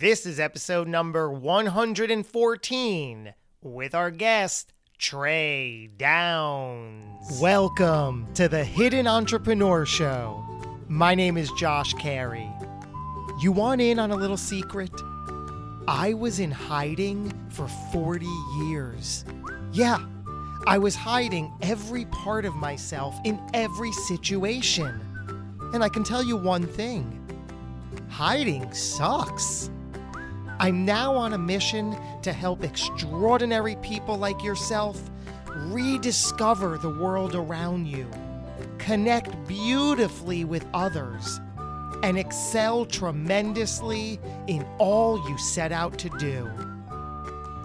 This is episode number 114 with our guest, Trey Downes. Welcome to the Hidden Entrepreneur Show. My name is Josh Carey. You want in on a little secret? I was in hiding for 40 years. Yeah, I was hiding every part of myself in every situation. And I can tell you one thing hiding sucks. I'm now on a mission to help extraordinary people like yourself rediscover the world around you, connect beautifully with others, and excel tremendously in all you set out to do.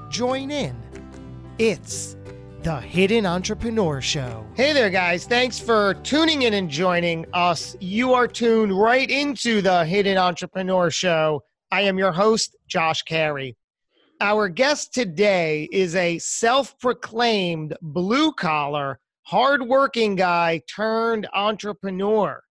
Join in. It's the Hidden Entrepreneur Show. Hey there, guys. Thanks for tuning in and joining us. You are tuned right into the Hidden Entrepreneur Show. I am your host, Josh Carey. Our guest today is a self proclaimed blue collar, hardworking guy turned entrepreneur.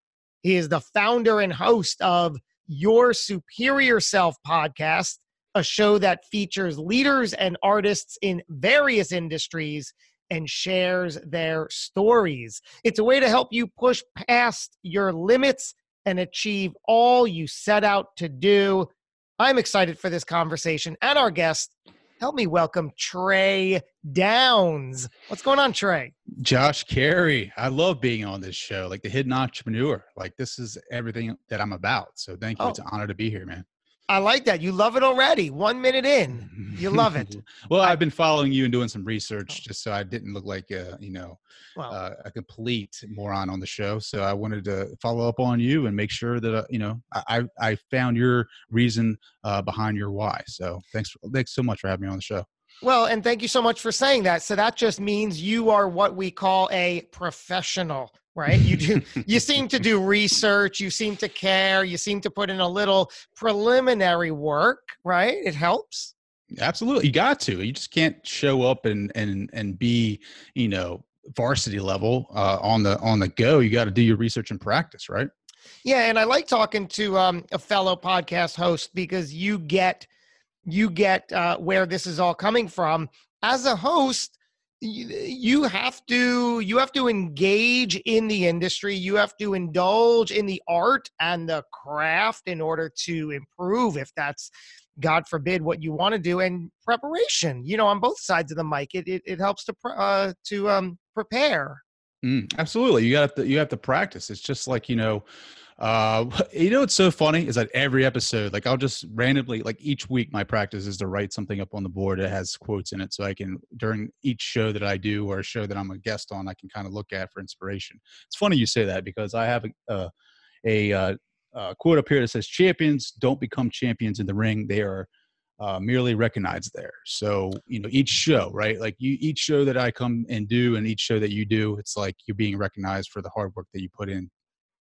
He is the founder and host of Your Superior Self podcast, a show that features leaders and artists in various industries and shares their stories. It's a way to help you push past your limits and achieve all you set out to do. I'm excited for this conversation and our guest. Help me welcome Trey Downes. What's going on, Trey? Josh Carey. I love being on this show, like the hidden entrepreneur. Like this is everything that I'm about. So thank you. Oh. It's an honor to be here, man. I like that. You love it already. One minute in, you love it. well, I, have been following you and doing some research just so I didn't look like a, you know, well, uh, a complete moron on the show. So I wanted to follow up on you and make sure that uh, you know I I found your reason uh, behind your why. So thanks thanks so much for having me on the show. Well, and thank you so much for saying that. So that just means you are what we call a professional right? You do you seem to do research you seem to care you seem to put in a little preliminary work right? It helps. Absolutely you got to you just can't show up and and and be you know varsity level uh, on the on the go you got to do your research and practice right? Yeah and i like talking to um, a fellow podcast host because you get you get uh, where this is all coming from. As a host you have to you have to engage in the industry. You have to indulge in the art and the craft in order to improve if that's god forbid what you want to do and preparation you know on both sides of the mic it it, it helps to uh to um prepare. Mm, absolutely you got to you have to practice it's just like you know uh, you know what's so funny is that every episode, like I'll just randomly, like each week, my practice is to write something up on the board that has quotes in it, so I can during each show that I do or a show that I'm a guest on, I can kind of look at for inspiration. It's funny you say that because I have a uh, a uh, uh, quote up here that says, "Champions don't become champions in the ring; they are." Uh, merely recognized there. So you know each show, right? Like you, each show that I come and do, and each show that you do, it's like you're being recognized for the hard work that you put in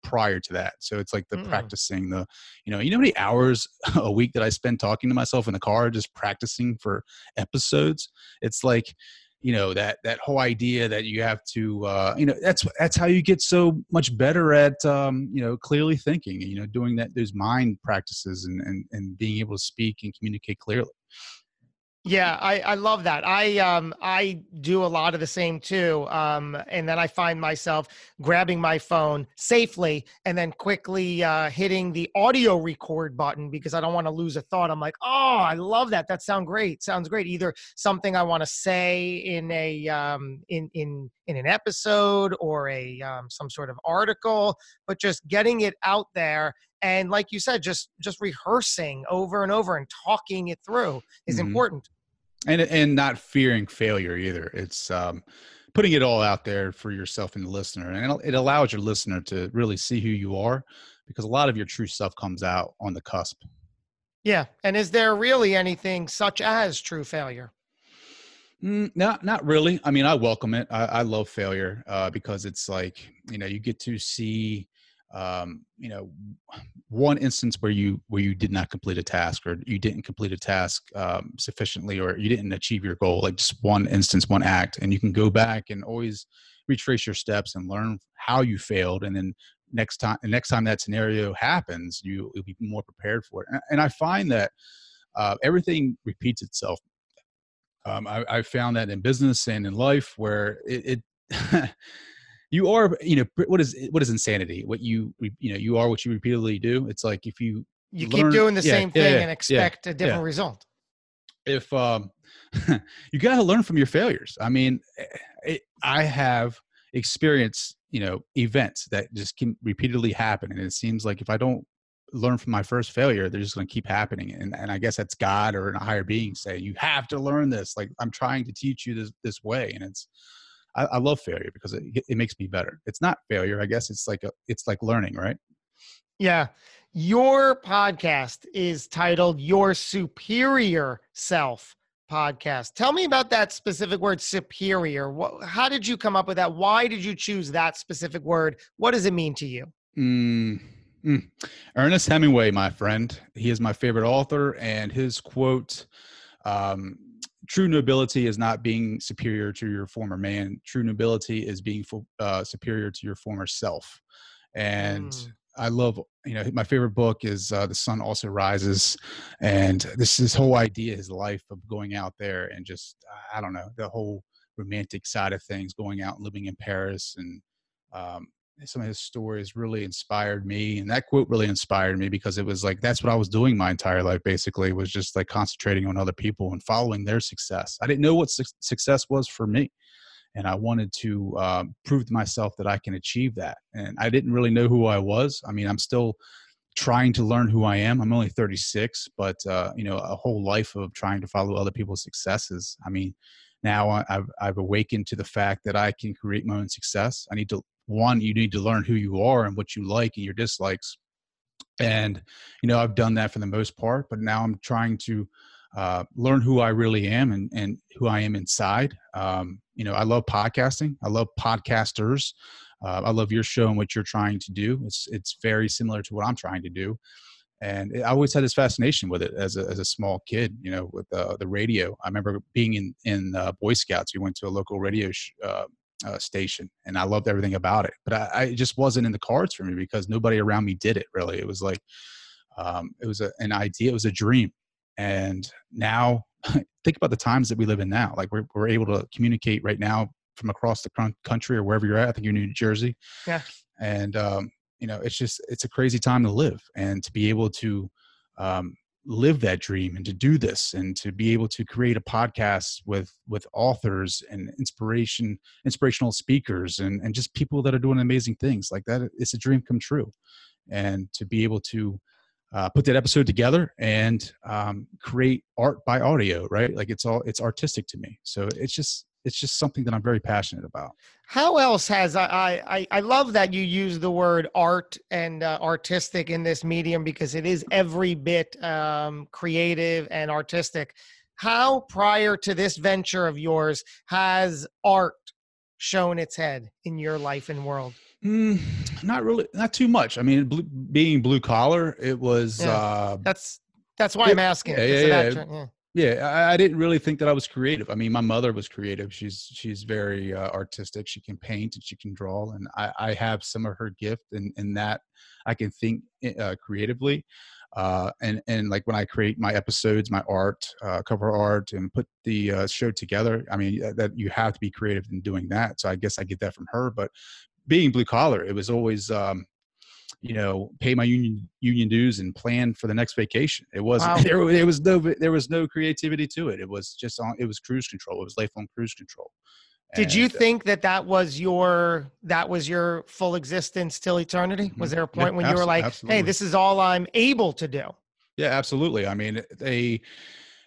prior to that. So it's like the mm. practicing the, you know, you know how many hours a week that I spend talking to myself in the car just practicing for episodes. It's like, you know, that that whole idea that you have to, uh, you know, that's that's how you get so much better at, um, you know, clearly thinking. You know, doing that those mind practices and and and being able to speak and communicate clearly. Yeah, I, I love that. I um I do a lot of the same too. Um, and then I find myself grabbing my phone safely and then quickly uh, hitting the audio record button because I don't want to lose a thought. I'm like, oh, I love that. That sounds great. Sounds great. Either something I want to say in a um in in in an episode or a um, some sort of article, but just getting it out there and like you said just just rehearsing over and over and talking it through is mm-hmm. important and and not fearing failure either it's um putting it all out there for yourself and the listener and it allows your listener to really see who you are because a lot of your true stuff comes out on the cusp Yeah. And is there really anything such as true failure? Mm, not not really. I mean, I welcome it. I, I love failure uh, because it's like you know you get to see um, you know one instance where you where you did not complete a task or you didn't complete a task um, sufficiently or you didn't achieve your goal. Like just one instance, one act, and you can go back and always retrace your steps and learn how you failed, and then next time next time that scenario happens, you will be more prepared for it. And, and I find that uh, everything repeats itself um, I, I, found that in business and in life where it, it you are, you know, what is what is insanity? What you you know, you are what you repeatedly do. It's like if you you learn, keep doing the yeah, same thing yeah, yeah, and expect a different result. If um, you got to learn from your failures. I mean, eh, it, I have experienced you know events that just can repeatedly happen, and it seems like if I don't learn from my first failure they're just going to keep happening and, and i guess that's god or a higher being saying you have to learn this like i'm trying to teach you this this way and it's i, I love failure because it, it makes me better. It's not failure i guess it's like a it's like learning right? Yeah. Your podcast is titled your superior self podcast. Tell me about that specific word superior. What, how did you come up with that? Why did you choose that specific word? What does it mean to you? Mm Mm. Ernest Hemingway, my friend. He is my favorite author, and his quote um, True nobility is not being superior to your former man. True nobility is being uh, superior to your former self. And mm. I love, you know, my favorite book is uh, The Sun Also Rises. And this, this whole idea, his life of going out there and just, I don't know, the whole romantic side of things, going out and living in Paris and um, some of his stories really inspired me and that quote really inspired me because it was like that's what i was doing my entire life basically was just like concentrating on other people and following their success. I didn't know what su- success was for me and i wanted to um, prove to myself that i can achieve that and i didn't really know who i was. I mean i'm still trying to learn who i am. I'm only 36 but uh, you know a whole life of trying to follow other people's successes. I mean now I've, I've awakened to the fact that I can create my own success. I need to one you need to learn who you are and what you like and your dislikes. And you know i've done that for the most part but now i'm trying to uh, learn who i really am and, and who i am inside. Um, you know i love podcasting. I love podcasters. Uh, i love your show and what you're trying to do. It's it's very similar to what i'm trying to do. And i always had this fascination with it as a, as a small kid you know with uh, the radio. I remember being in in uh, boy scouts. We went to a local radio sh- uh, uh, station, and I loved everything about it. But I, I, just wasn't in the cards for me because nobody around me did it. Really, it was like um, it was a, an idea, it was a dream, and now think about the times that we live in now. Like we're we're able to communicate right now from across the country or wherever you're at. I think you're in New Jersey. Yeah, and um, you know, it's just it's a crazy time to live, and to be able to um, live that dream and to do this and to be able to create a podcast with with authors and inspiration inspirational speakers and and just people that are doing amazing things. Like that it's a dream come true. And to be able to uh, put that episode together and um, create art by audio right? Like it's all it's artistic to me. So it's just it's just something that I'm very passionate about. How else has I I I love that you use the word art and uh, artistic in this medium because it is every bit um, creative and artistic. How prior to this venture of yours has art shown its head in your life and world? Mm, not really, not too much. I mean, blue, being blue collar, it was. Yeah. Uh, that's that's why it, I'm asking. Yeah, yeah, yeah. Yeah, I, I, didn't really think that I was creative. I mean, my mother was creative. She's she's very uh, artistic. She can paint and she can draw, and I, I have some of her gift in, in that I can think uh, creatively. Uh, and and like when I create my episodes, my art, uh, cover art, and put the uh, show together, I mean that you have to be creative in doing that. So I guess I get that from her. But being blue collar, it was always um, you know pay my union union dues and plan for the next vacation. It wasn't wow. there, there was no there was no creativity to it. It was just on it was cruise control. It was lifelong cruise control. Did and, you uh, think that that was your that was your full existence till eternity? Was mm-hmm. there a point yeah, when you were like absolutely. hey this is all i'm able to do yeah absolutely. I mean they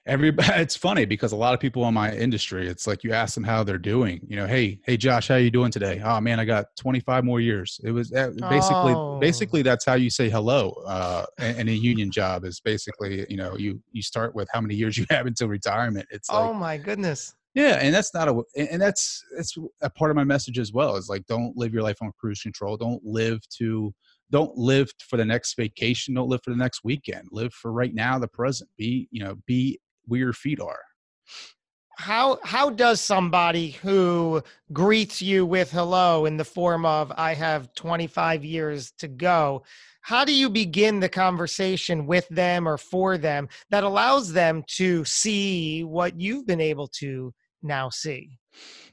everybody it's funny because a lot of people in my industry it's like you ask them how they're doing you know hey hey josh how are you doing today? Oh man i got 25 more years. It was basically oh. basically that's how you say hello uh in a union job is basically you know you you start with how many years you have until retirement. It's like, oh my goodness. Yeah and that's not a and that's that's a part of my message as well is like don't live your life on cruise control. Don't live to don't live for the next vacation. Don't live for the next weekend. Live for right now the present. Be you know be where your feet are. How how does somebody who greets you with hello in the form of i have 25 years to go how do you begin the conversation with them or for them that allows them to see what you've been able to now see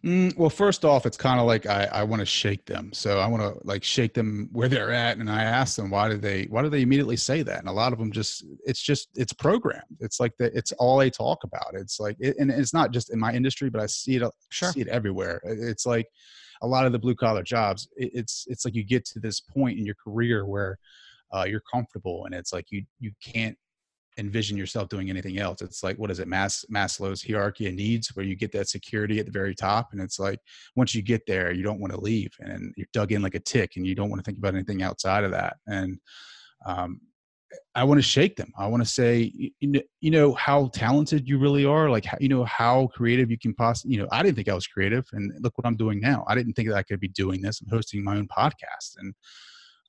Mm, well, first off, it's kind of like I, I want to shake them. So I want to like shake them where they're at, and I ask them why do they why do they immediately say that? And a lot of them just it's just it's programmed. It's like that. It's all they talk about. It's like it, and it's not just in my industry, but I see it sure. see it everywhere. It's like a lot of the blue collar jobs. It, it's it's like you get to this point in your career where uh, you're comfortable, and it's like you you can't envision yourself doing anything else. It's like what is it, Mas- Maslow's hierarchy of needs, where you get that security at the very top, and it's like once you get there, you don't want to leave, and you're dug in like a tick, and you don't want to think about anything outside of that. And um, I want to shake them. I want to say, you know, you know how talented you really are. Like, you know how creative you can possibly. You know, I didn't think I was creative, and look what I'm doing now. I didn't think that I could be doing this. I'm hosting my own podcast, and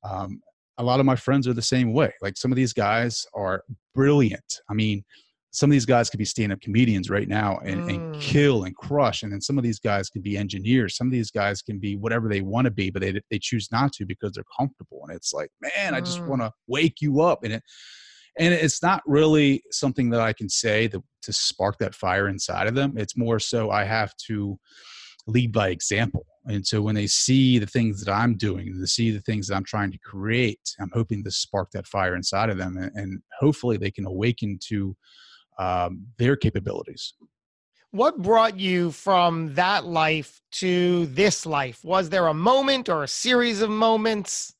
um, a lot of my friends are the same way. Like some of these guys are brilliant. I mean, some of these guys could be stand-up comedians right now and, mm. and, kill and crush and then some of these guys can be engineers some of these guys can be whatever they want to be but they, they choose not to because they're comfortable and it's like man mm. i just mm. want to wake you up and it and it's not really something that i can say to, to spark that fire inside of them it's more so i have to lead by example and so when they see the things that I'm doing, they see the things that I'm trying to create, I'm hoping to spark that fire inside of them, and, and hopefully they can awaken to um, their capabilities. What brought you from that life to this life? Was there a moment or a series of moments?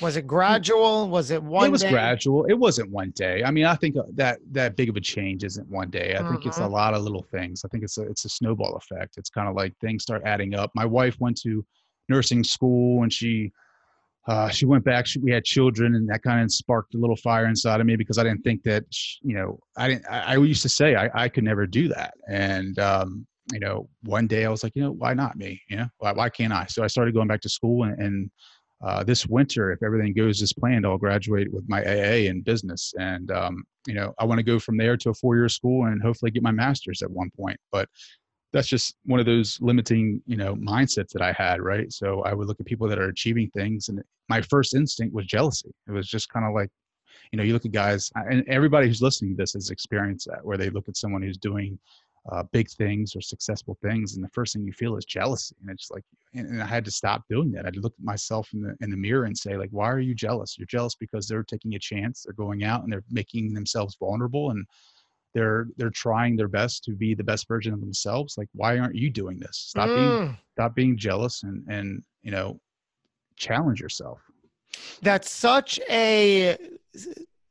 Was it gradual? Was it one? It was day? gradual. It wasn't one day. I mean, I think uh, that that big of a change isn't one day. I mm-hmm. think it's a mm-hmm. lot of little things. I think it's a it's a snowball effect. It's kind of like things start adding up. My wife went to nursing school and she uh, she went back. She, we had children, and that kind of sparked a little fire inside of me because I didn't think that she, you know I didn't. I, I, used to say I, I could never do that, and um, you know one day I was like, you know, why not me? You know, why, why can't I? So I started going back to school and, and uh, this winter, if everything goes as planned, I'll graduate with my AA in business. And, um, you know, I want to go from there to a four year school and hopefully get my master's at one point. But that's just one of those limiting, you know, mindsets that I had, right? So I would look at people that are achieving things. And my first instinct was jealousy. It was just kind of like, you know, you look at guys, and everybody who's listening to this has experienced that, where they look at someone who's doing uh, big things or successful things, and the first thing you feel is jealousy. And it's like, and, I had to stop doing that. I had to look at myself in the in the mirror and say, like, why are you jealous? You're jealous because they're taking a chance. They're going out and they're making themselves vulnerable and they're they're trying their best to be the best version of themselves. Like, why aren't you doing this? Stop mm. being stop being jealous and and you know challenge yourself. That's such a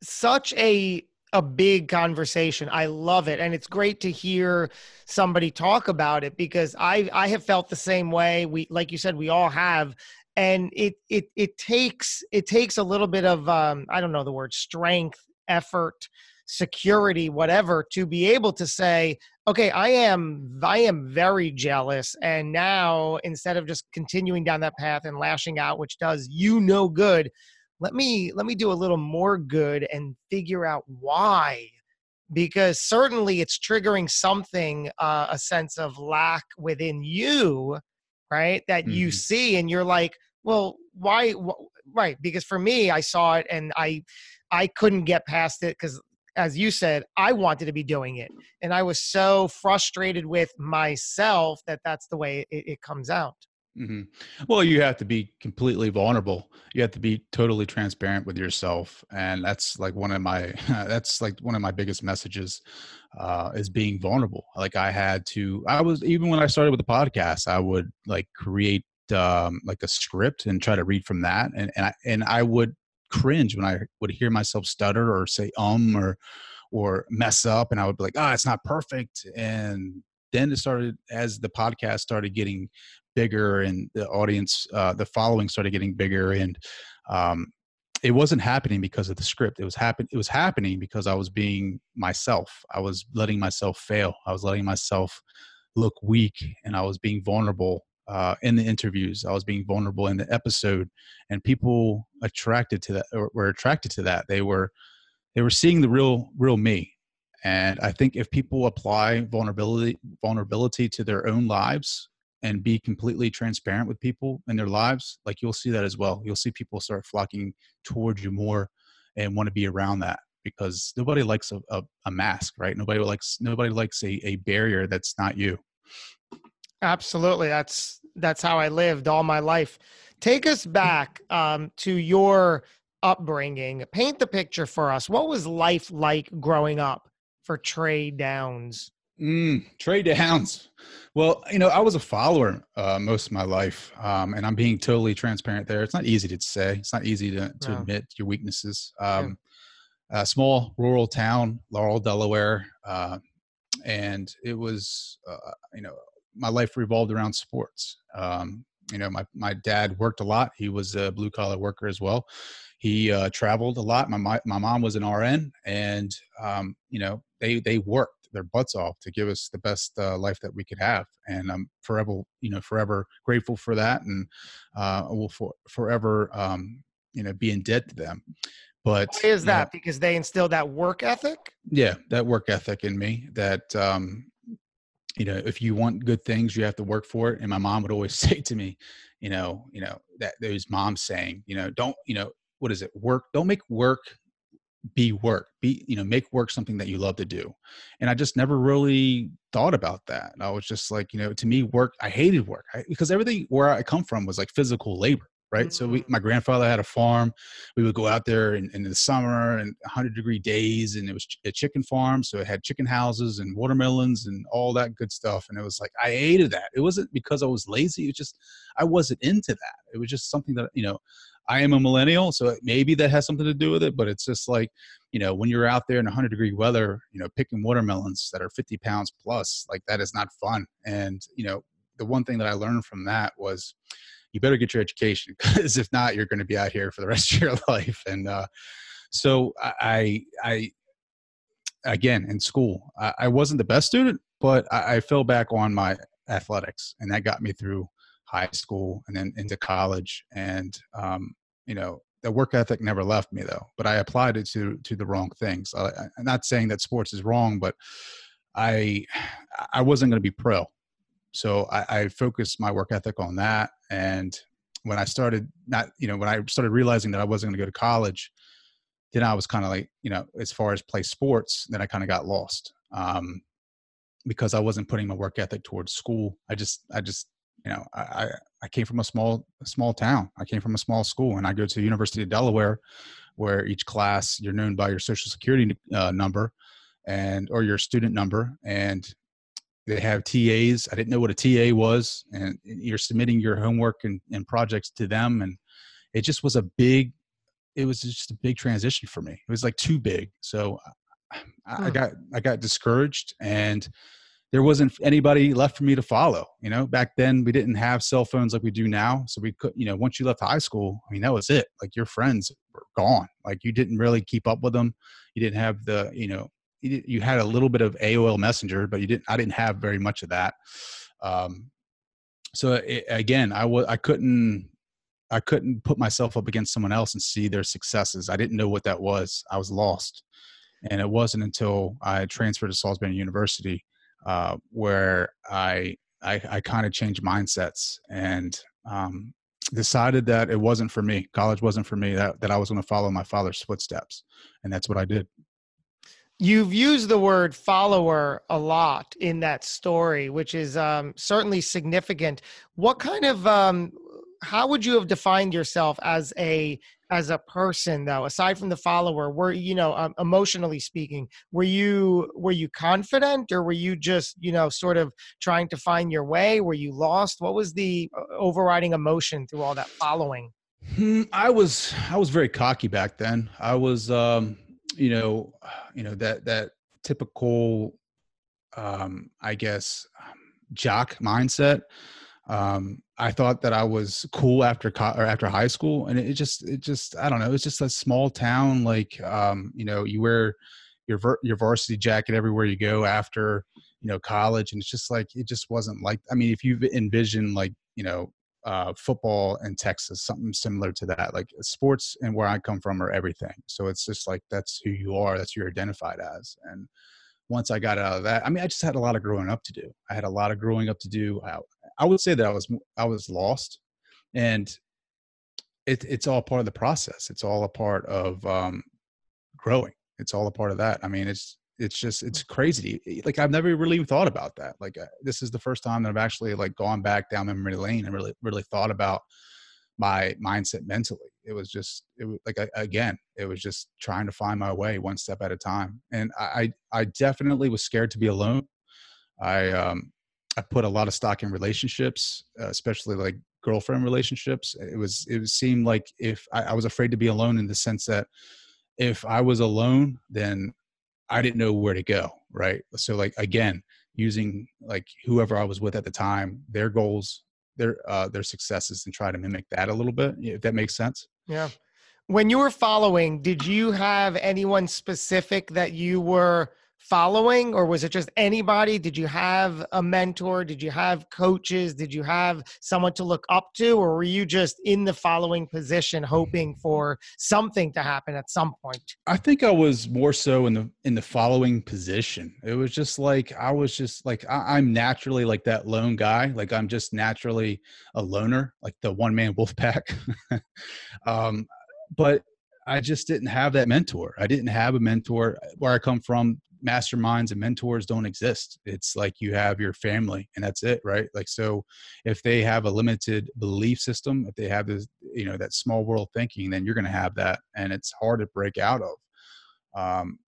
such a a big conversation. I love it and it's great to hear somebody talk about it because I I have felt the same way. We like you said we all have and it it it takes it takes a little bit of um I don't know the word strength, effort, security, whatever to be able to say, okay, I am I am very jealous and now instead of just continuing down that path and lashing out which does you no good, let me let me do a little more good and figure out why because certainly it's triggering something uh, a sense of lack within you right that mm-hmm. you see and you're like well why wh- right because for me i saw it and i i couldn't get past it because as you said i wanted to be doing it and i was so frustrated with myself that that's the way it, it comes out Mm-hmm. Well, you have to be completely vulnerable. You have to be totally transparent with yourself, and that's like one of my that's like one of my biggest messages uh, is being vulnerable. Like I had to, I was even when I started with the podcast, I would like create um, like a script and try to read from that, and and I and I would cringe when I would hear myself stutter or say um or or mess up and I would be like, ah, oh, it's not perfect. And then it started as the podcast started getting bigger and the audience, uh, the following started getting bigger and um, it wasn't happening because of the script. It was happen. It was happening because I was being myself. I was letting myself fail. I was letting myself look weak, and I was being vulnerable uh, in the interviews. I was being vulnerable in the episode, and people attracted to that or were attracted to that. They were they were seeing the real real me. And I think if people apply vulnerability vulnerability to their own lives and be completely transparent with people in their lives, like you'll see that as well. You'll see people start flocking towards you more and want to be around that because nobody likes a, a, a mask, right? Nobody likes nobody likes a, a barrier that's not you. Absolutely. That's that's how I lived all my life. Take us back um, to your upbringing. Paint the picture for us. What was life like growing up for Trey Downes? Mm, Trey Downes. Well, you know, I was a follower uh, most of my life, um, and I'm being totally transparent there. It's not easy to say. It's not easy to, to no. admit your weaknesses. Um, yeah. A small rural town, Laurel, Delaware, uh, and it was, uh, you know, my life revolved around sports. Um, you know, my my dad worked a lot. He was a blue collar worker as well. He uh, traveled a lot. My, my my mom was an RN, and um, you know, they they worked their butts off to give us the best uh, life that we could have. And I'm forever, you know, forever grateful for that, and uh, will for, forever, um, you know, be in debt to them. But why is that? Know, because they instilled that work ethic. Yeah, that work ethic in me. That um, you know, if you want good things, you have to work for it. And my mom would always say to me, you know, you know that there's mom saying, you know, don't, you know, what is it? Work. Don't make work be work be you know make work something that you love to do and i just never really thought about that i was just like you know to me work i hated work I, because everything where i come from was like physical labor right mm-hmm. so we, mm. my grandfather had a farm we would go out there in, in the summer and 100 degree days and it was a chicken farm so it had chicken houses and watermelons and all that good stuff and it was like i hated that it wasn't because i was lazy it was just i wasn't into that it was just something that you know I am a millennial, so maybe that has something to do with it. But it's just like, you know, when you're out there in 100 degree weather, you know, picking watermelons that are 50 pounds plus, like that is not fun. And you know, the one thing that I learned from that was, you better get your education because if not, you're going to be out here for the rest of your life. And uh, so I, I, again in school, I, I wasn't the best student, but I, I fell back on my athletics, and that got me through high school and then into college. And um, you know, the work ethic never left me though. But I applied it to to the wrong things. I, I'm not saying that sports is wrong, but I I wasn't going to be pro, so I, I focused my work ethic on that. And when I started not, you know, when I started realizing that I wasn't going to go to college, then I was kind of like, you know, as far as play sports, then I kind of got lost. Um, because I wasn't putting my work ethic towards school. I just, I just you know, I, I came from a small small town. I came from a small school, and I go to University of Delaware, where each class you're known by your social security uh, number, and or your student number, and they have TAs. I didn't know what a TA was, and you're submitting your homework and, and projects to them, and it just was a big. It was just a big transition for me. It was like too big, so I, I got I got discouraged and there wasn't anybody left for me to follow. You know, back then we didn't have cell phones like we do now. So we could, you know, once you left high school, I mean, that was it. Like your friends were gone. Like you didn't really keep up with them. You didn't have the, you know, you, you had a little bit of AOL Messenger, but you didn't. I didn't have very much of that. Um, so it, again, I was I couldn't I couldn't put myself up against someone else and see their successes. I didn't know what that was. I was lost, and it wasn't until I transferred to Salisbury University uh, where I I, I kind of changed mindsets and um, decided that it wasn't for me. College wasn't for me. That that I was going to follow my father's footsteps, and that's what I did. You've used the word follower a lot in that story, which is um, certainly significant. What kind of um, how would you have defined yourself as a as a person though aside from the follower were you know um, emotionally speaking were you were you confident or were you just you know sort of trying to find your way? Were you lost? What was the uh, overriding emotion through all that following? Hmm, i was i was very cocky back then. I was um you know, you know that that typical, um, I guess, jock mindset. Um, I thought that I was cool after co- or after high school, and it just it just I don't know. It's just a small town. Like um, you know, you wear your your varsity jacket everywhere you go after you know college, and it's just like it just wasn't like. I mean, if you envision like you know uh, football in Texas, something similar to that. Like sports and where I come from are everything. So it's just like that's who you are. That's who you're identified as. And once I got out of that, I mean, I just had a lot of growing up to do. I had a lot of growing up to do. I, I would say that I was I was lost, and it, it's all part of the process. It's all a part of um, growing. It's all a part of that. I mean, it's it's just it's crazy. Like I've never really thought about that. Like uh, this is the first time that I've actually like gone back down memory lane and really really thought about my mindset mentally. It was just it was like again, it was just trying to find my way one step at a time. And I I definitely was scared to be alone. I um I put a lot of stock in relationships, uh, especially like girlfriend relationships. It was it seemed like if I, I was afraid to be alone in the sense that if I was alone, then I didn't know where to go. Right. So like again, using like whoever I was with at the time, their goals, their uh, their successes, and try to mimic that a little bit. If that makes sense. Yeah. When you were following, did you have anyone specific that you were following or was it just anybody? Did you have a mentor? Did you have coaches? Did you have someone to look up to or were you just in the following position hoping for something to happen at some point? I think i was more so in the in the following position. It was just like i was just like I, i'm naturally like that lone guy. Like i'm just naturally a loner like the one man wolf pack um but I just didn't have that mentor. I didn't have a mentor where I come from masterminds and mentors don't exist. It's like you have your family and that's it, right? Like so if they have a limited belief system, if they have this, you know, that small world thinking, then you're going to have that and it's hard to break out of. Um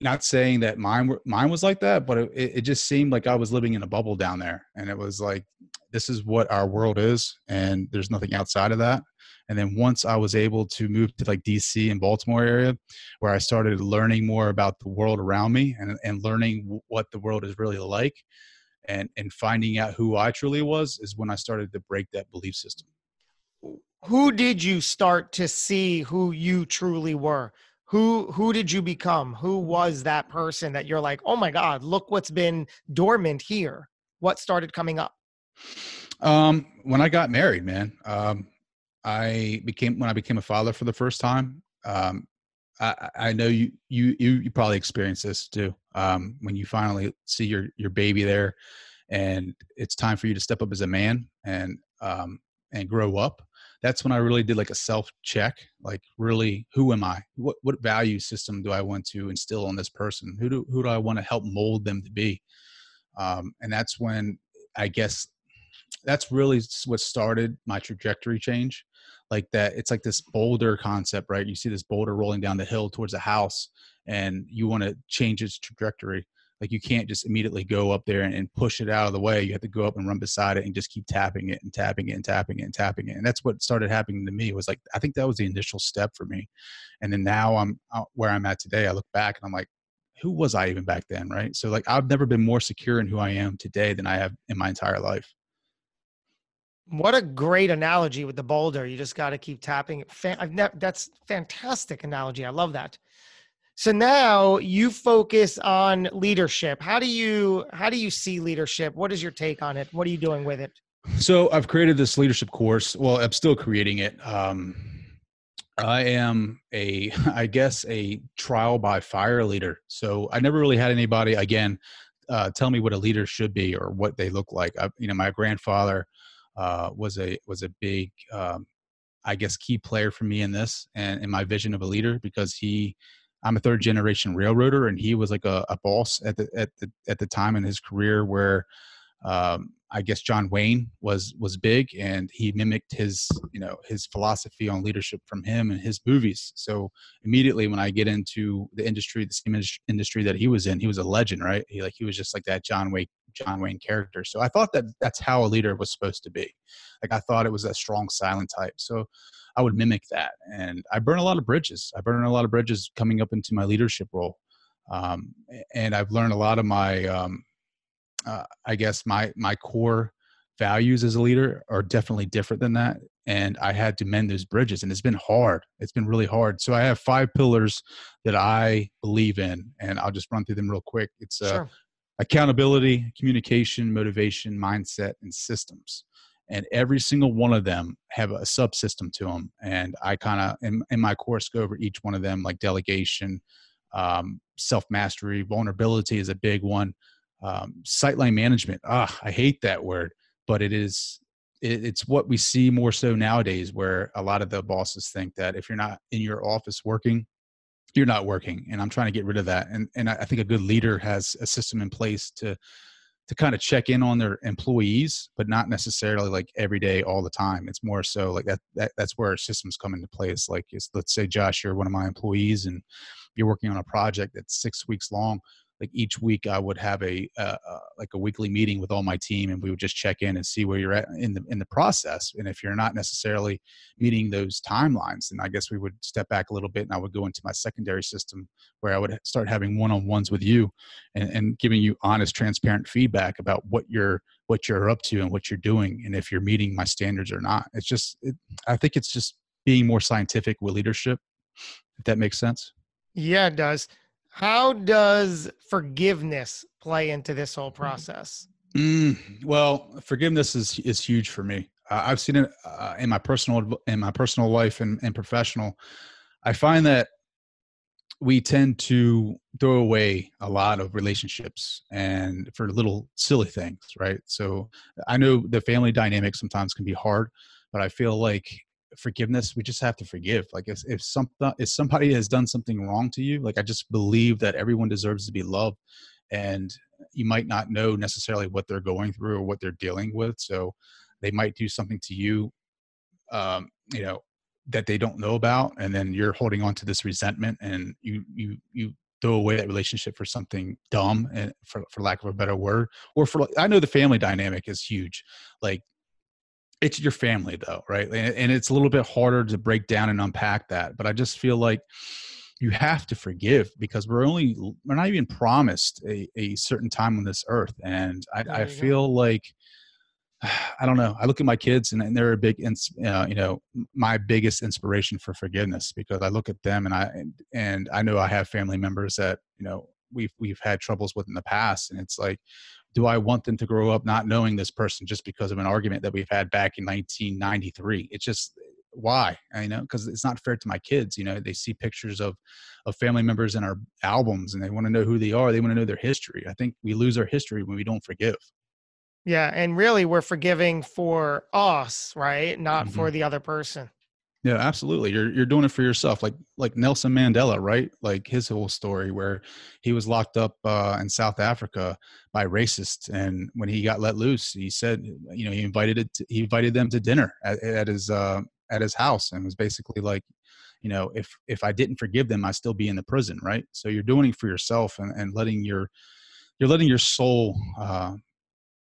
not saying that mine were, mine was like that, but it, it just seemed like I was living in a bubble down there and it was like this is what our world is and there's nothing outside of that and then once I was able to move to like DC and Baltimore area, where I started learning more about the world around me and, and learning what the world is really like and, and finding out who I truly was is when I started to break that belief system. Who did you start to see who you truly were? Who who did you become? Who was that person that you're like, "Oh my god, look what's been dormant here." What started coming up? Um, when I got married, man. Um, I became when I became a father for the first time. Um, I, I, know you, you you you probably experienced this too. Um, when you finally see your your baby there, and it's time for you to step up as a man and um, and grow up. That's when I really did like a self check. Like, really, who am I? What what value system do I want to instill on this person? Who do who do I want to help mold them to be? Um, and that's when I guess that's really what started my trajectory change like that it's like this boulder concept right? You see this boulder rolling down the hill towards a house and you want to change its trajectory. Like you can't just immediately go up there and, and, push it out of the way. You have to go up and run beside it and just keep tapping it and tapping it and tapping it and tapping it and that's what started happening to me was like i think that was the initial step for me and then now i'm where i'm at today i look back and i'm like who was i even back then? Right? So like i've never been more secure in who i am today than i have in my entire life what a great analogy with the boulder. You just got to keep tapping. That's fantastic analogy. I love that. So now you focus on leadership. How do you how do you see leadership? What is your take on it? What are you doing with it? So I've created this leadership course. Well, I'm still creating it. Um, I am a, I guess, a trial by fire leader. So I never really had anybody again uh, tell me what a leader should be or what they look like. I, you know, my grandfather uh, was a was a big um, I guess key player for me in this and in my vision of a leader because he I'm a third generation railroader and he was like a, a boss at the at the at the time in his career where um, I guess John Wayne was was big, and he mimicked his you know his philosophy on leadership from him and his movies. So immediately when I get into the industry, the same industry that he was in, he was a legend, right? He like he was just like that John Wayne John Wayne character. So I thought that that's how a leader was supposed to be. Like I thought it was a strong silent type. So I would mimic that. And I burn a lot of bridges. I burn a lot of bridges coming up into my leadership role. Um, and I've learned a lot of my, um, uh, I guess my my core values as a leader are definitely different than that. And I had to mend those bridges, and it's been hard. It's been really hard. So I have five pillars that I believe in, and I'll just run through them real quick. It's uh, sure. accountability, communication, motivation, mindset, and systems and every single one of them have a subsystem to them and i kind of in, in, my course go over each one of them like delegation um, self-mastery vulnerability is a big one um, sightline management ah i hate that word but it is it, it's what we see more so nowadays where a lot of the bosses think that if you're not in your office working you're not working and i'm trying to get rid of that and and i think a good leader has a system in place to to kind of check in on their employees, but not necessarily like every day, all the time. It's more so like that, that that's where systems come into place. Like, let's say, Josh, you're one of my employees and you're working on a project that's six weeks long like each week I would have a uh, uh, like a weekly meeting with all my team, and we would just check in and see where you're at in the in the process. And if you're not necessarily meeting those timelines, then I guess we would step back a little bit, and I would go into my secondary system where I would start having one on ones with you, and, and giving you honest, transparent feedback about what you're what you're up to and what you're doing, and if you're meeting my standards or not. It's just it, I think it's just being more scientific with leadership. If that makes sense. Yeah, it does. How does forgiveness play into this whole mm-hmm. process? Mm, well, forgiveness is is huge for me. Uh, I've seen it uh, in my personal in my personal life and, and professional. I find that we tend to throw away a lot of relationships and for little silly things, right? So I know the family dynamic sometimes can be hard, but I feel like forgiveness we just have to forgive like if, if some if somebody has done something wrong to you like i just believe that everyone deserves to be loved and you might not know necessarily what they're going through or what they're dealing with so they might do something to you um, you know that they don't know about and then you're holding on to this resentment and you you you throw away that relationship for something dumb and for, for lack of a better word or for i know the family dynamic is huge like it's your family though right? And, it's a little bit harder to break down and unpack that but i just feel like you have to forgive because we're only we're not even promised a, a certain time on this earth. And i, I feel like I don't know. I look at my kids and, and they're a big, uh, you know, my biggest inspiration for forgiveness because I look at them and I and, and I know I have family members that you know we've we've had troubles with in the past, and it's like do I want them to grow up not knowing this person just because of an argument that we've had back in 1993? It's just why I know because it's not fair to my kids. You know, they see pictures of of family members in our albums and they want to know who they are. They want to know their history. I think we lose our history when we don't forgive. Yeah, and really, we're forgiving for us, right? Not mm-hmm. for the other person. Yeah, absolutely. You're you're doing it for yourself, like like Nelson Mandela, right? Like his whole story where he was locked up uh, in South Africa by racists, and when he got let loose, he said, you know, he invited it, to, he invited them to dinner at, at his uh, at his house, and was basically like, you know, if if I didn't forgive them, I'd still be in the prison, right? So you're doing it for yourself and, and letting your you're letting your soul uh,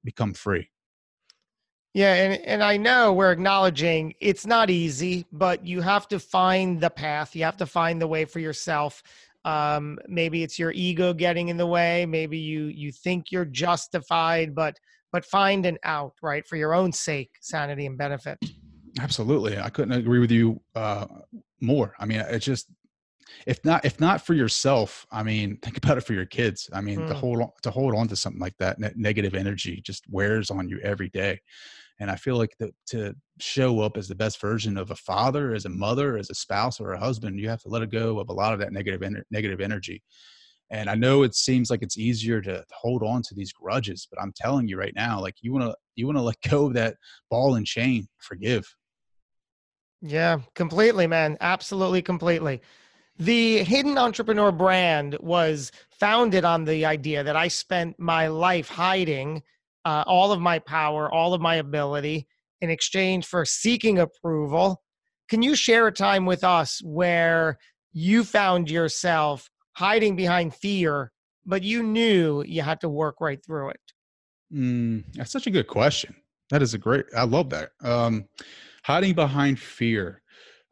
become free. Yeah, and, and I know we're acknowledging it's not easy, but you have to find the path. You have to find the way for yourself. Um, maybe it's your ego getting in the way. Maybe you you think you're justified, but but find an out, right, for your own sake, sanity and benefit. Absolutely, I couldn't agree with you uh, more. I mean, it's just if not if not for yourself i mean think about it for your kids i mean mm. to hold on to hold on to something like that negative energy just wears on you every day and i feel like the, to show up as the best version of a father as a mother as a spouse or a husband you have to let go of a lot of that negative negative energy. And i know it seems like it's easier to hold on to these grudges but i'm telling you right now like you want to you want to let go of that ball and chain forgive. Yeah completely man absolutely completely. The hidden entrepreneur brand was founded on the idea that i spent my life hiding uh, all of my power, all of my ability in exchange for seeking approval. Can you share a time with us where you found yourself hiding behind fear, but you knew you had to work right through it? Mm, that's such a good question. That is a great, I love that. Um, hiding behind fear.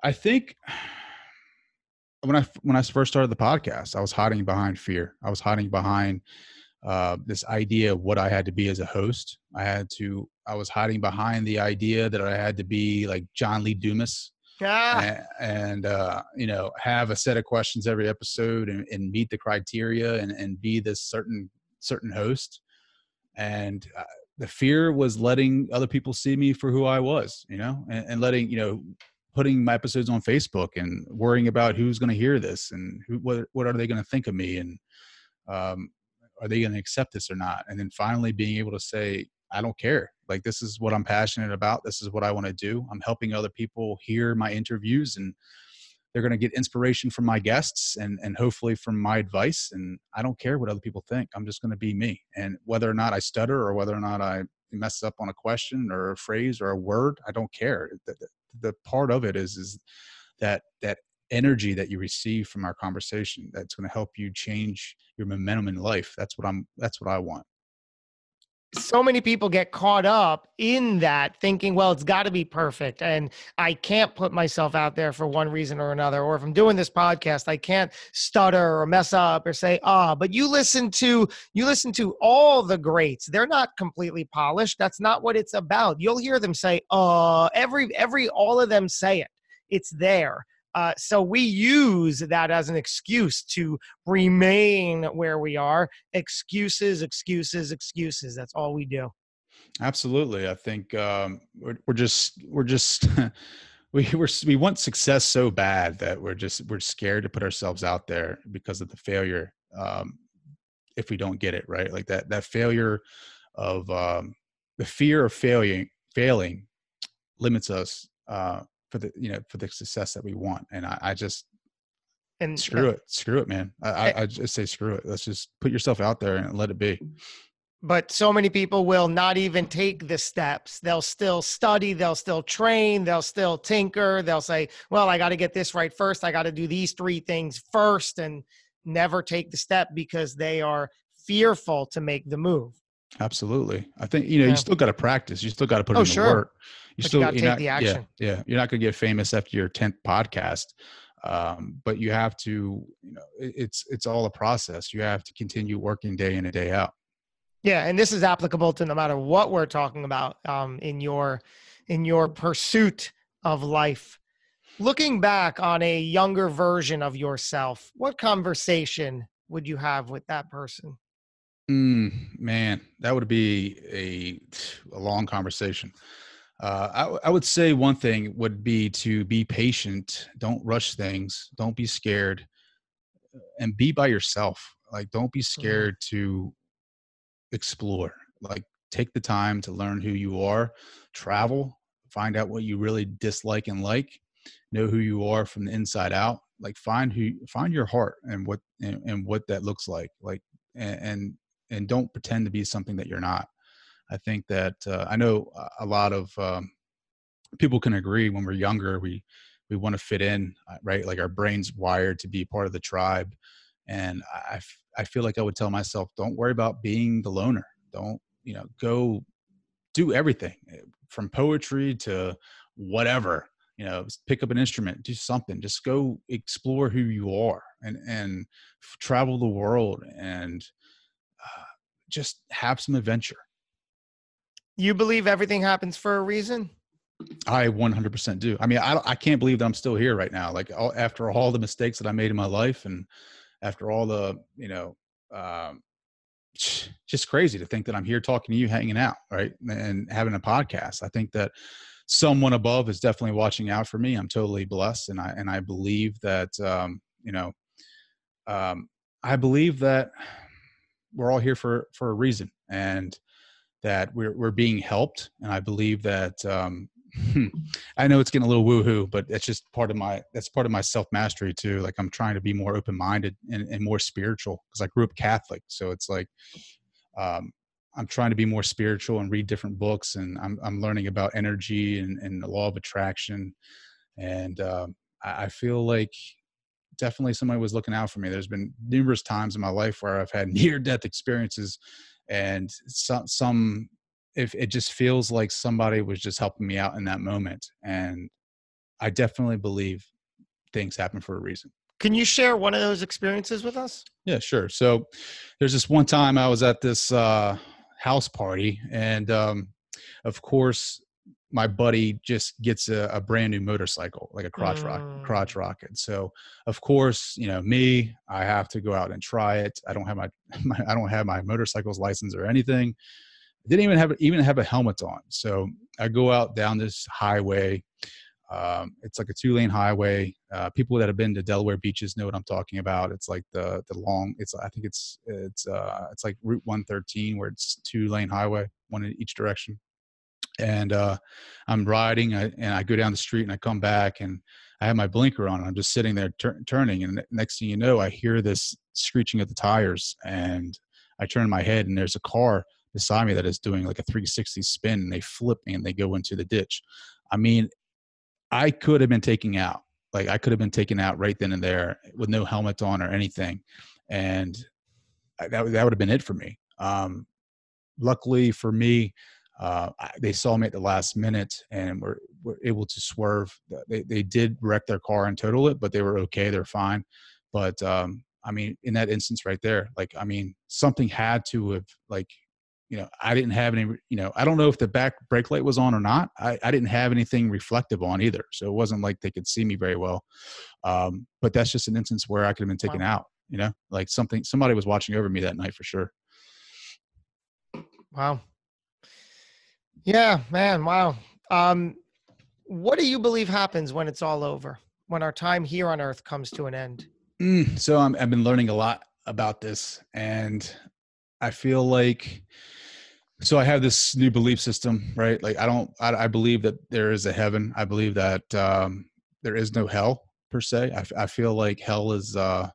I think when I when I first started the podcast, I was hiding behind fear. I was hiding behind uh, this idea of what I had to be as a host. I had to. I was hiding behind the idea that I had to be like John Lee Dumas. Ah. And, and uh, you know, have a set of questions every episode and, and meet the criteria and, and be this certain certain host. And uh, the fear was letting other people see me for who I was, you know, and, and letting you know putting my episodes on Facebook and worrying about who's going to hear this and who, what, what are they going to think of me and um, are they going to accept this or not? And then finally being able to say, I don't care. Like this is what I'm passionate about. This is what I want to do. I'm helping other people hear my interviews and they're going to get inspiration from my guests and and hopefully from my advice and I don't care what other people think. I'm just going to be me. And whether or not I stutter or whether or not I mess up on a question or a phrase or a word, I don't care. The, the, the part of it is is that that energy that you receive from our conversation that's going to help you change your momentum in life. That's what I'm that's what I want. So many people get caught up in that thinking well it's got to be perfect and i can't put myself out there for one reason or another or if i'm doing this podcast i can't stutter or mess up or say ah but you listen to you listen to all the greats they're not completely polished that's not what it's about. You'll hear them say uh every every all of them say it. It's there uh, so we use that as an excuse to remain where we are. Excuses, excuses, excuses. That's all we do. Absolutely, I think um, we're, we're just we're just we we're, we want success so bad that we're just we're scared to put ourselves out there because of the failure. Um, if we don't get it right, like that that failure of um, the fear of failing failing limits us uh, for the you know for the success that we want and i, I just and screw uh, it screw it man. I, I, I just say screw it. Let's just put yourself out there and let it be. But so many people will not even take the steps. They'll still study they'll still train they'll still tinker. They'll say well i got to get this right first. I got to do these three things first and never take the step because they are fearful to make the move absolutely i think you know yeah. you still got to practice you still got to put oh, in the sure. work you but still you take not, the action. Yeah, yeah, you're not going to get famous after your tenth podcast, um, but you have to. You know, it's it's all a process. You have to continue working day in and day out. Yeah, and this is applicable to no matter what we're talking about um, in your in your pursuit of life. Looking back on a younger version of yourself, what conversation would you have with that person? Mm, man, that would be a a long conversation. Uh, I, I would say one thing would be to be patient. Don't rush things. Don't be scared, and be by yourself. Like, don't be mm-hmm. scared to explore. Like, take the time to learn who you are. Travel. Find out what you really dislike and like. Know who you are from the inside out. Like, find who find your heart and what and, and what that looks like. Like, and, and and don't pretend to be something that you're not I think that uh, I know a lot of um, people can agree when we're younger, we we want to fit in, uh, right? Like our brain's wired to be part of the tribe, and I I feel like I would tell myself, don't worry about being the loner. Don't you know? Go do everything eh, from poetry to whatever you know pick up an instrument do something just go explore who you are and and travel the world and just have some adventure you believe everything happens for a reason? I 100% do. I mean, I, I can't believe that I'm still here right now. Like all, after all the mistakes that I made in my life and after all the, you know, um, just crazy to think that I'm here talking to you, hanging out, right, and having a podcast. I think that someone above is definitely watching out for me. I'm totally blessed, and I and I believe that um, you know, um, I believe that we're all here for for a reason, and that we're we're being helped, and I believe that. Um, I know it's getting a little woohoo, but that's just part of my that's part of my self mastery too. Like I'm trying to be more open minded and, and, more spiritual because I grew up Catholic, so it's like um, I'm trying to be more spiritual and read different books, and I'm I'm learning about energy and, and the law of attraction, and um, I, I feel like definitely somebody was looking out for me. There's been numerous times in my life where I've had near death experiences and some some if it just feels like somebody was just helping me out in that moment and I definitely believe things happen for a reason. Can you share one of those experiences with us? Yeah, sure. So there's this one time I was at this uh, house party, and um, of course, my buddy just gets a, a, brand new motorcycle, like a crotch rock, crotch mm. rocket. So, of course, you know me, I have to go out and try it. I don't have my, my I don't have my motorcycle's license or anything. I didn't even have even have a helmet on. So I go out down this highway. Um, it's like a two lane highway. Uh, people that have been to Delaware beaches know what I'm talking about. It's like the the long. It's I think it's it's uh, it's like Route 113 where it's two lane highway, one in each direction and uh, I'm riding I, and I go down the street and I come back and I have my blinker on. I'm just sitting there tur- turning, and next thing you know, I hear this screeching of the tires, and I turn my head and there's a car beside me that is doing like a 360 spin, and they flip me and they go into the ditch. I mean, I could have been taken out. Like I could have been taken out right then and there with no helmet on or anything, and that that would have been it for me. Um, luckily for me, uh, they saw me at the last minute and were, were able to swerve. They, they did wreck their car and total it, but they were okay. They're fine. But um, I mean, in that instance right there, like, I mean, something had to have, like, you know, I didn't have any, you know, I don't know if the back brake light was on or not. I, I didn't have anything reflective on either. So it wasn't like they could see me very well. Um, but that's just an instance where I could have been taken wow. out, you know, like something, somebody was watching over me that night for sure. Wow. Yeah, man. Wow. Um, what do you believe happens when it's all over? When our time here on Earth comes to an end? Mm, so i have been learning a lot about this, and I feel like so I have this new belief system, right? Like I don't, I, I believe that there is a heaven. I believe that um, there is no hell per se. I, I feel like hell is uh,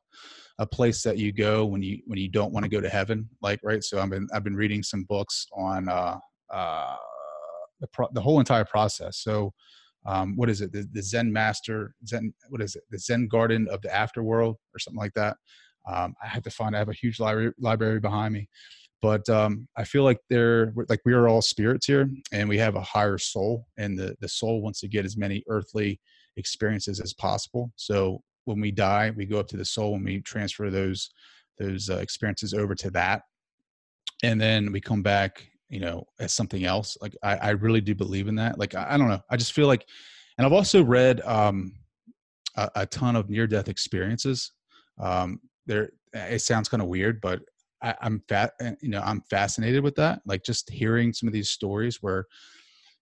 a place that you go when you when you don't want to go to heaven. Like right. So I've been I've been reading some books on uh, uh, the, pro- the whole entire process. So, um, what is it? The, the, Zen Master, Zen, what is it? The Zen Garden of the Afterworld, or something like that. Um, I have to find. I have a huge library library behind me, but um, I feel like they're like we are all spirits here, and we have a higher soul, and the the soul wants to get as many earthly experiences as possible. So when we die, we go up to the soul and we transfer those those uh, experiences over to that, and then we come back you know as something else like i, I really do believe in that like I, I, don't know i just feel like and i've also read um a, a ton of near death experiences um there it sounds kind of weird but I, i'm fat you know i'm fascinated with that like just hearing some of these stories where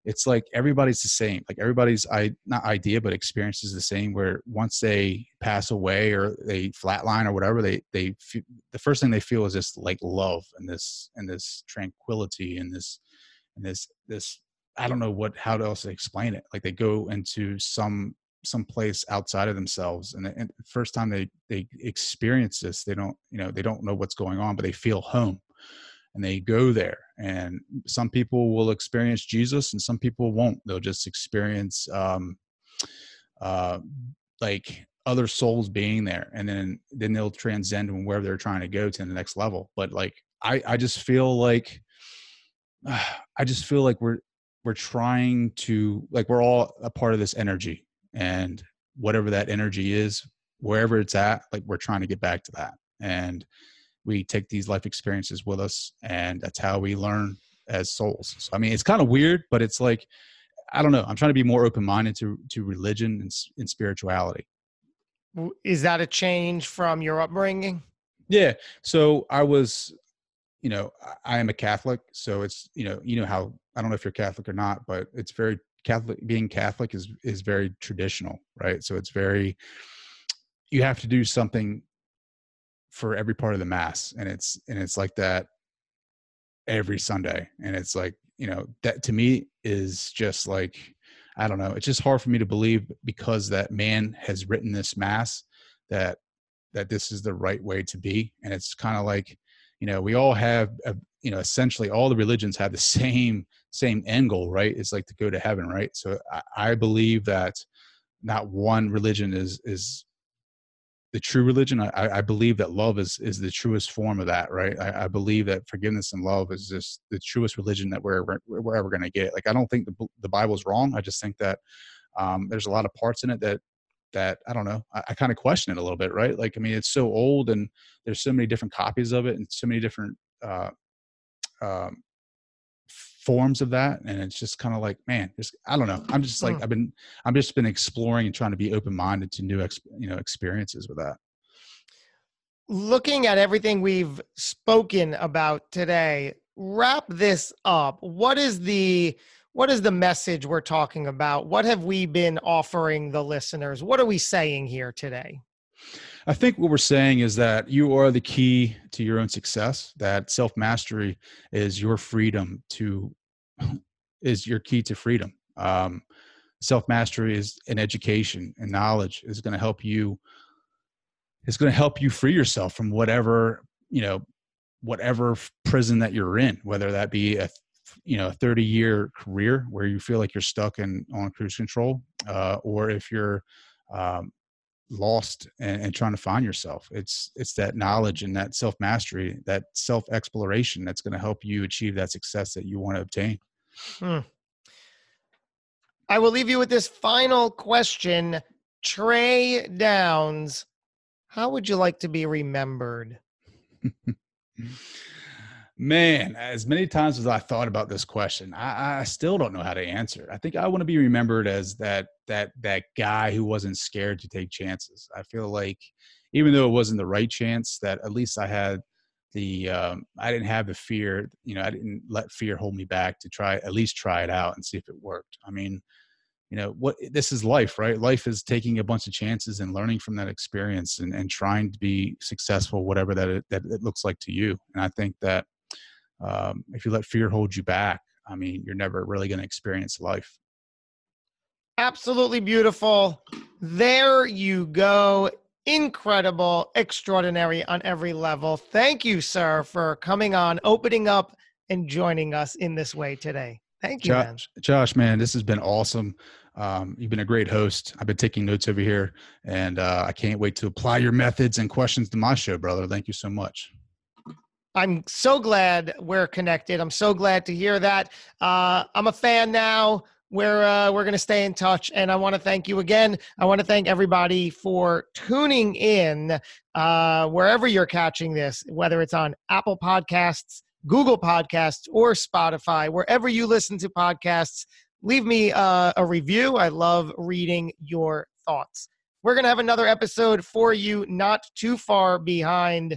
it's like everybody's the same like everybody's i not idea but experience is the same where once they pass away or they flatline or whatever they they the first thing they feel is this like love and this and this tranquility and this and this this i don't know what how else to explain it like they go into some some place outside of themselves and, and the first time they they experience this they don't you know they don't know what's going on but they feel home and they go there. And some people will experience Jesus, and some people won't. They'll just experience um, uh, like other souls being there, and then then they'll transcend where they're trying to go to the next level. But like I, I just feel like uh, I just feel like we're we're trying to like we're all a part of this energy, and whatever that energy is, wherever it's at, like we're trying to get back to that. And we take these life experiences with us and that's how we learn as souls. So, i mean it's kind of weird but it's like i don't know i'm trying to be more open-minded to to religion and, and spirituality. Is that a change from your upbringing? Yeah so i was you know i am a catholic so it's you know you know how i don't know if you're catholic or not but it's very catholic being catholic is is very traditional right? So it's very you have to do something for every part of the mass and it's and it's like that every sunday and it's like you know that to me is just like i don't know it's just hard for me to believe because that man has written this mass that that this is the right way to be and it's kind of like you know we all have a, you know essentially all the religions have the same same end goal right? It's like to go to heaven right? So I, I believe that not one religion is is the true religion I, I believe that love is is the truest form of that right I, I believe that forgiveness and love is just the truest religion that we're we're, ever going to get like i don't think the, the bible's wrong i just think that um, there's a lot of parts in it that that I don't know. I, I kind of question it a little bit, right? Like, I mean, it's so old, and there's so many different copies of it, and so many different uh, um, forms of that, and it's just kind of like, man, just I don't know. I'm just like. I've been I've just been exploring and trying to be open minded to new, ex, you know, experiences with that. Looking at everything we've spoken about today, wrap this up. What is the what is the message we're talking about? What have we been offering the listeners? What are we saying here today? I think what we're saying is that you are the key to your own success, that self mastery is your freedom to, is your key to freedom. Um, self mastery is an education and knowledge is going to help you, is going to help you free yourself from whatever, you know, whatever prison that you're in, whether that be a you know a 30 year career where you feel like you're stuck in on cruise control uh, or if you're um, lost and, and, trying to find yourself. It's it's that knowledge and that self mastery that self exploration that's going to help you achieve that success that you want to obtain. Hmm. i will leave you with this final question. Trey Downes how would you like to be remembered Man, as many times as I thought about this question, I, I still don't know how to answer it. I think I want to be remembered as that that that guy who wasn't scared to take chances. I feel like even though it wasn't the right chance, that at least I had the um, I didn't have the fear. You know, I didn't let fear hold me back to try at least try it out and see if it worked. I mean, you know what this is life right life is taking a bunch of chances and learning from that experience and, and trying to be successful whatever that it, that it looks like to you and i think that um, if you let fear hold you back, I mean, you're never really going to experience life. Absolutely beautiful. There you go. Incredible, extraordinary on every level. Thank you, sir, for coming on, opening up, and joining us in this way today. Thank you, Josh. Man. Josh, man, this has been awesome. Um, you've been a great host. I've been taking notes over here, and uh, I can't wait to apply your methods and questions to my show, brother. Thank you so much. I'm so glad we're connected. I'm so glad to hear that. Uh, I'm a fan now. We're uh, we're gonna stay in touch, and I want to thank you again. I want to thank everybody for tuning in uh, wherever you're catching this, whether it's on Apple Podcasts, Google Podcasts, or Spotify. Wherever you listen to podcasts, leave me uh, a review. I love reading your thoughts. We're gonna have another episode for you, not too far behind.